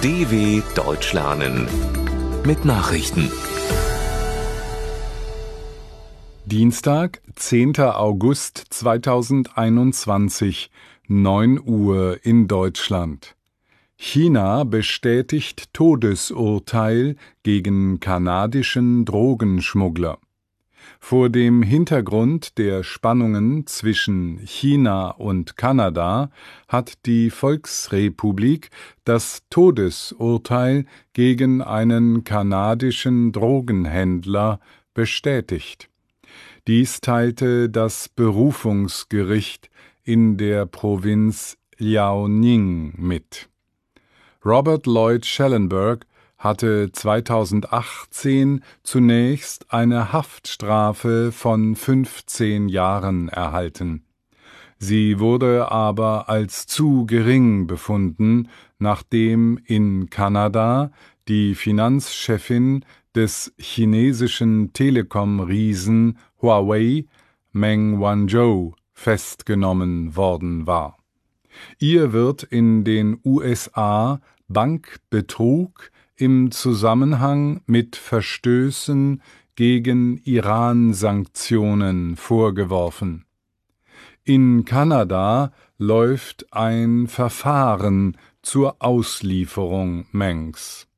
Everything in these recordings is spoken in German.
DW Deutsch lernen mit Nachrichten. Dienstag, 10. August 2021, 9 Uhr in Deutschland. China bestätigt Todesurteil gegen kanadischen Drogenschmuggler. Vor dem Hintergrund der Spannungen zwischen China und Kanada hat die Volksrepublik das Todesurteil gegen einen kanadischen Drogenhändler bestätigt. Dies teilte das Berufungsgericht in der Provinz Liaoning mit. Robert Lloyd Schellenberg hatte 2018 zunächst eine Haftstrafe von 15 Jahren erhalten. Sie wurde aber als zu gering befunden, nachdem in Kanada die Finanzchefin des chinesischen Telekom-Riesen Huawei, Meng Wanzhou, festgenommen worden war. Ihr wird in den USA Bankbetrug im Zusammenhang mit Verstößen gegen Iran-Sanktionen vorgeworfen. In Kanada läuft ein Verfahren zur Auslieferung Mengs.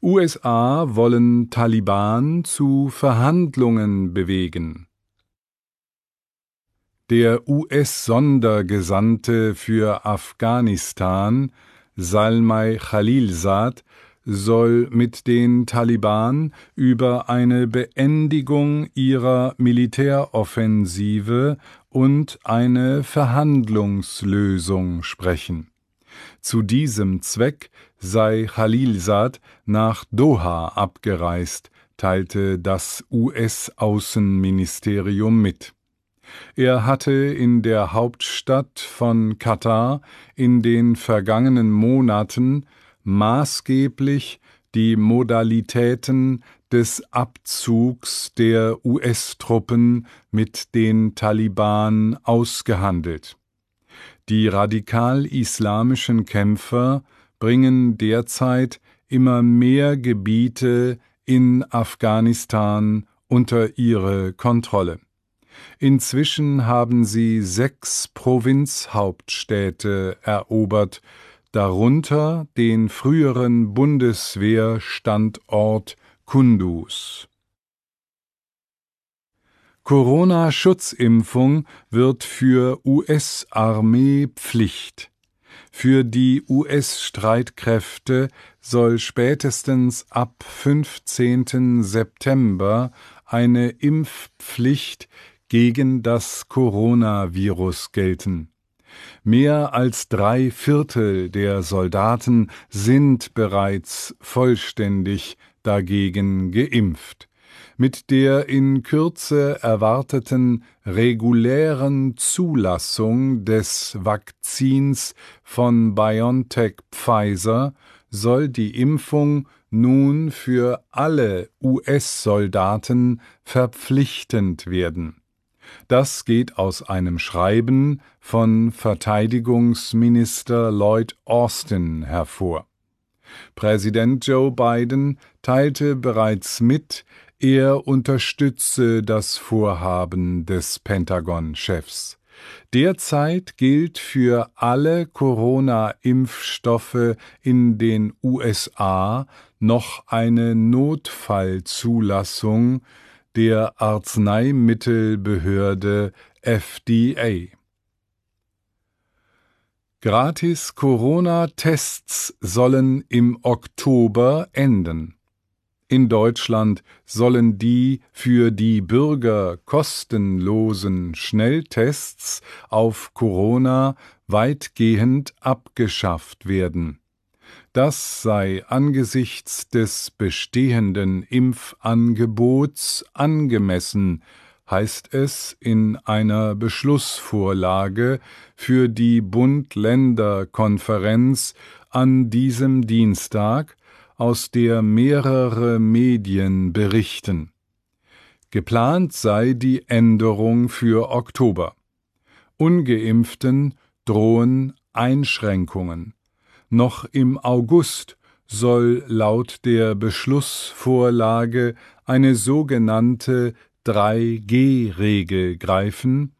USA wollen Taliban zu Verhandlungen bewegen. Der US-Sondergesandte für Afghanistan Salmai Khalilzad soll mit den Taliban über eine Beendigung ihrer Militäroffensive und eine Verhandlungslösung sprechen. Zu diesem Zweck sei Khalilzad nach Doha abgereist, teilte das US-Außenministerium mit. Er hatte in der Hauptstadt von Katar in den vergangenen Monaten maßgeblich die Modalitäten des Abzugs der US-Truppen mit den Taliban ausgehandelt. Die radikal-islamischen Kämpfer bringen derzeit immer mehr Gebiete in Afghanistan unter ihre Kontrolle. Inzwischen haben sie sechs Provinzhauptstädte erobert, darunter den früheren Bundeswehrstandort Kunduz. Corona-Schutzimpfung wird für US-Armee Pflicht. Für die US-Streitkräfte soll spätestens ab 15. September eine Impfpflicht gegen das Coronavirus gelten. Mehr als drei Viertel der Soldaten sind bereits vollständig dagegen geimpft. Mit der in Kürze erwarteten regulären Zulassung des Vakzins von BioNTech Pfizer soll die Impfung nun für alle US-Soldaten verpflichtend werden. Das geht aus einem Schreiben von Verteidigungsminister Lloyd Austin hervor. Präsident Joe Biden teilte bereits mit, er unterstütze das Vorhaben des Pentagon-Chefs. Derzeit gilt für alle Corona-Impfstoffe in den USA noch eine Notfallzulassung der Arzneimittelbehörde FDA. Gratis Corona-Tests sollen im Oktober enden. In Deutschland sollen die für die Bürger kostenlosen Schnelltests auf Corona weitgehend abgeschafft werden. Das sei angesichts des bestehenden Impfangebots angemessen, heißt es in einer Beschlussvorlage für die Bund-Länder-Konferenz an diesem Dienstag, aus der mehrere Medien berichten. Geplant sei die Änderung für Oktober. Ungeimpften drohen Einschränkungen. Noch im August soll laut der Beschlussvorlage eine sogenannte 3G-Regel greifen,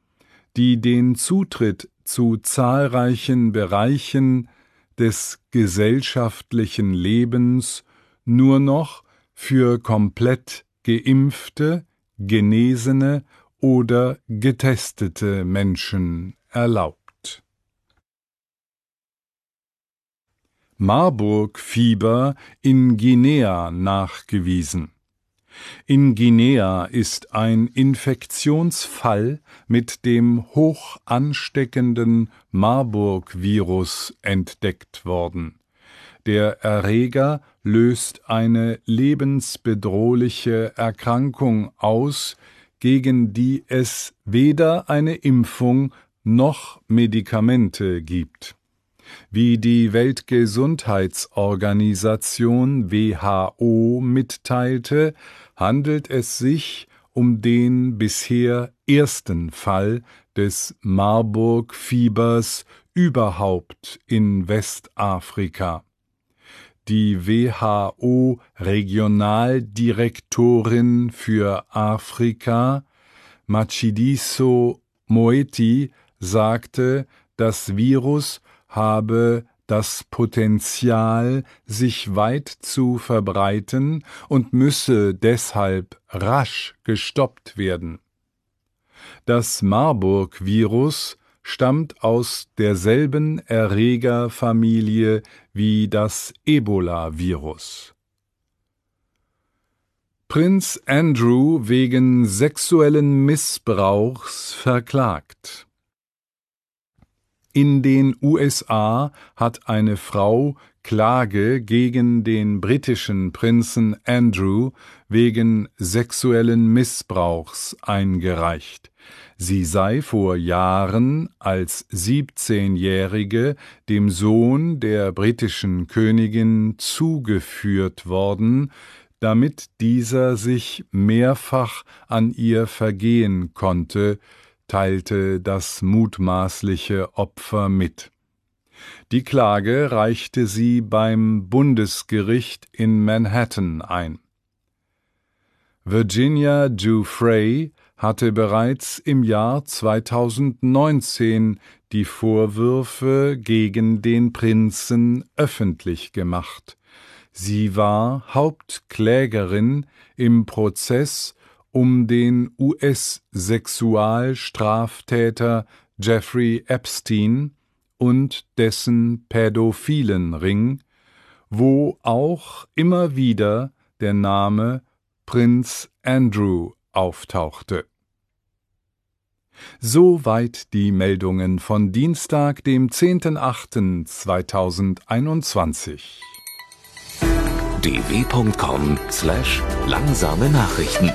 die den Zutritt zu zahlreichen Bereichen des gesellschaftlichen Lebens nur noch für komplett geimpfte, genesene oder getestete Menschen erlaubt. Marburg-Fieber in Guinea nachgewiesen in Guinea ist ein Infektionsfall mit dem hoch ansteckenden Marburg-Virus entdeckt worden. Der Erreger löst eine lebensbedrohliche Erkrankung aus, gegen die es weder eine Impfung noch Medikamente gibt. Wie die Weltgesundheitsorganisation WHO mitteilte, handelt es sich um den bisher ersten Fall des Marburg-Fiebers überhaupt in Westafrika. Die WHO-Regionaldirektorin für Afrika, Machidiso Moeti, sagte, das Virus habe das Potenzial, sich weit zu verbreiten und müsse deshalb rasch gestoppt werden. Das Marburg-Virus stammt aus derselben Erregerfamilie wie das Ebola-Virus. Prinz Andrew wegen sexuellen Missbrauchs verklagt. In den USA hat eine Frau Klage gegen den britischen Prinzen Andrew wegen sexuellen Missbrauchs eingereicht. Sie sei vor Jahren als 17-Jährige dem Sohn der britischen Königin zugeführt worden, damit dieser sich mehrfach an ihr vergehen konnte, teilte das mutmaßliche Opfer mit. Die Klage reichte sie beim Bundesgericht in Manhattan ein. Virginia Dufresne hatte bereits im Jahr 2019 die Vorwürfe gegen den Prinzen öffentlich gemacht. Sie war Hauptklägerin im Prozess um den US-Sexualstraftäter Jeffrey Epstein und dessen pädophilen Ring, wo auch immer wieder der Name Prinz Andrew auftauchte. Soweit die Meldungen von Dienstag, dem 10.08.2021. dw.com/langsame Nachrichten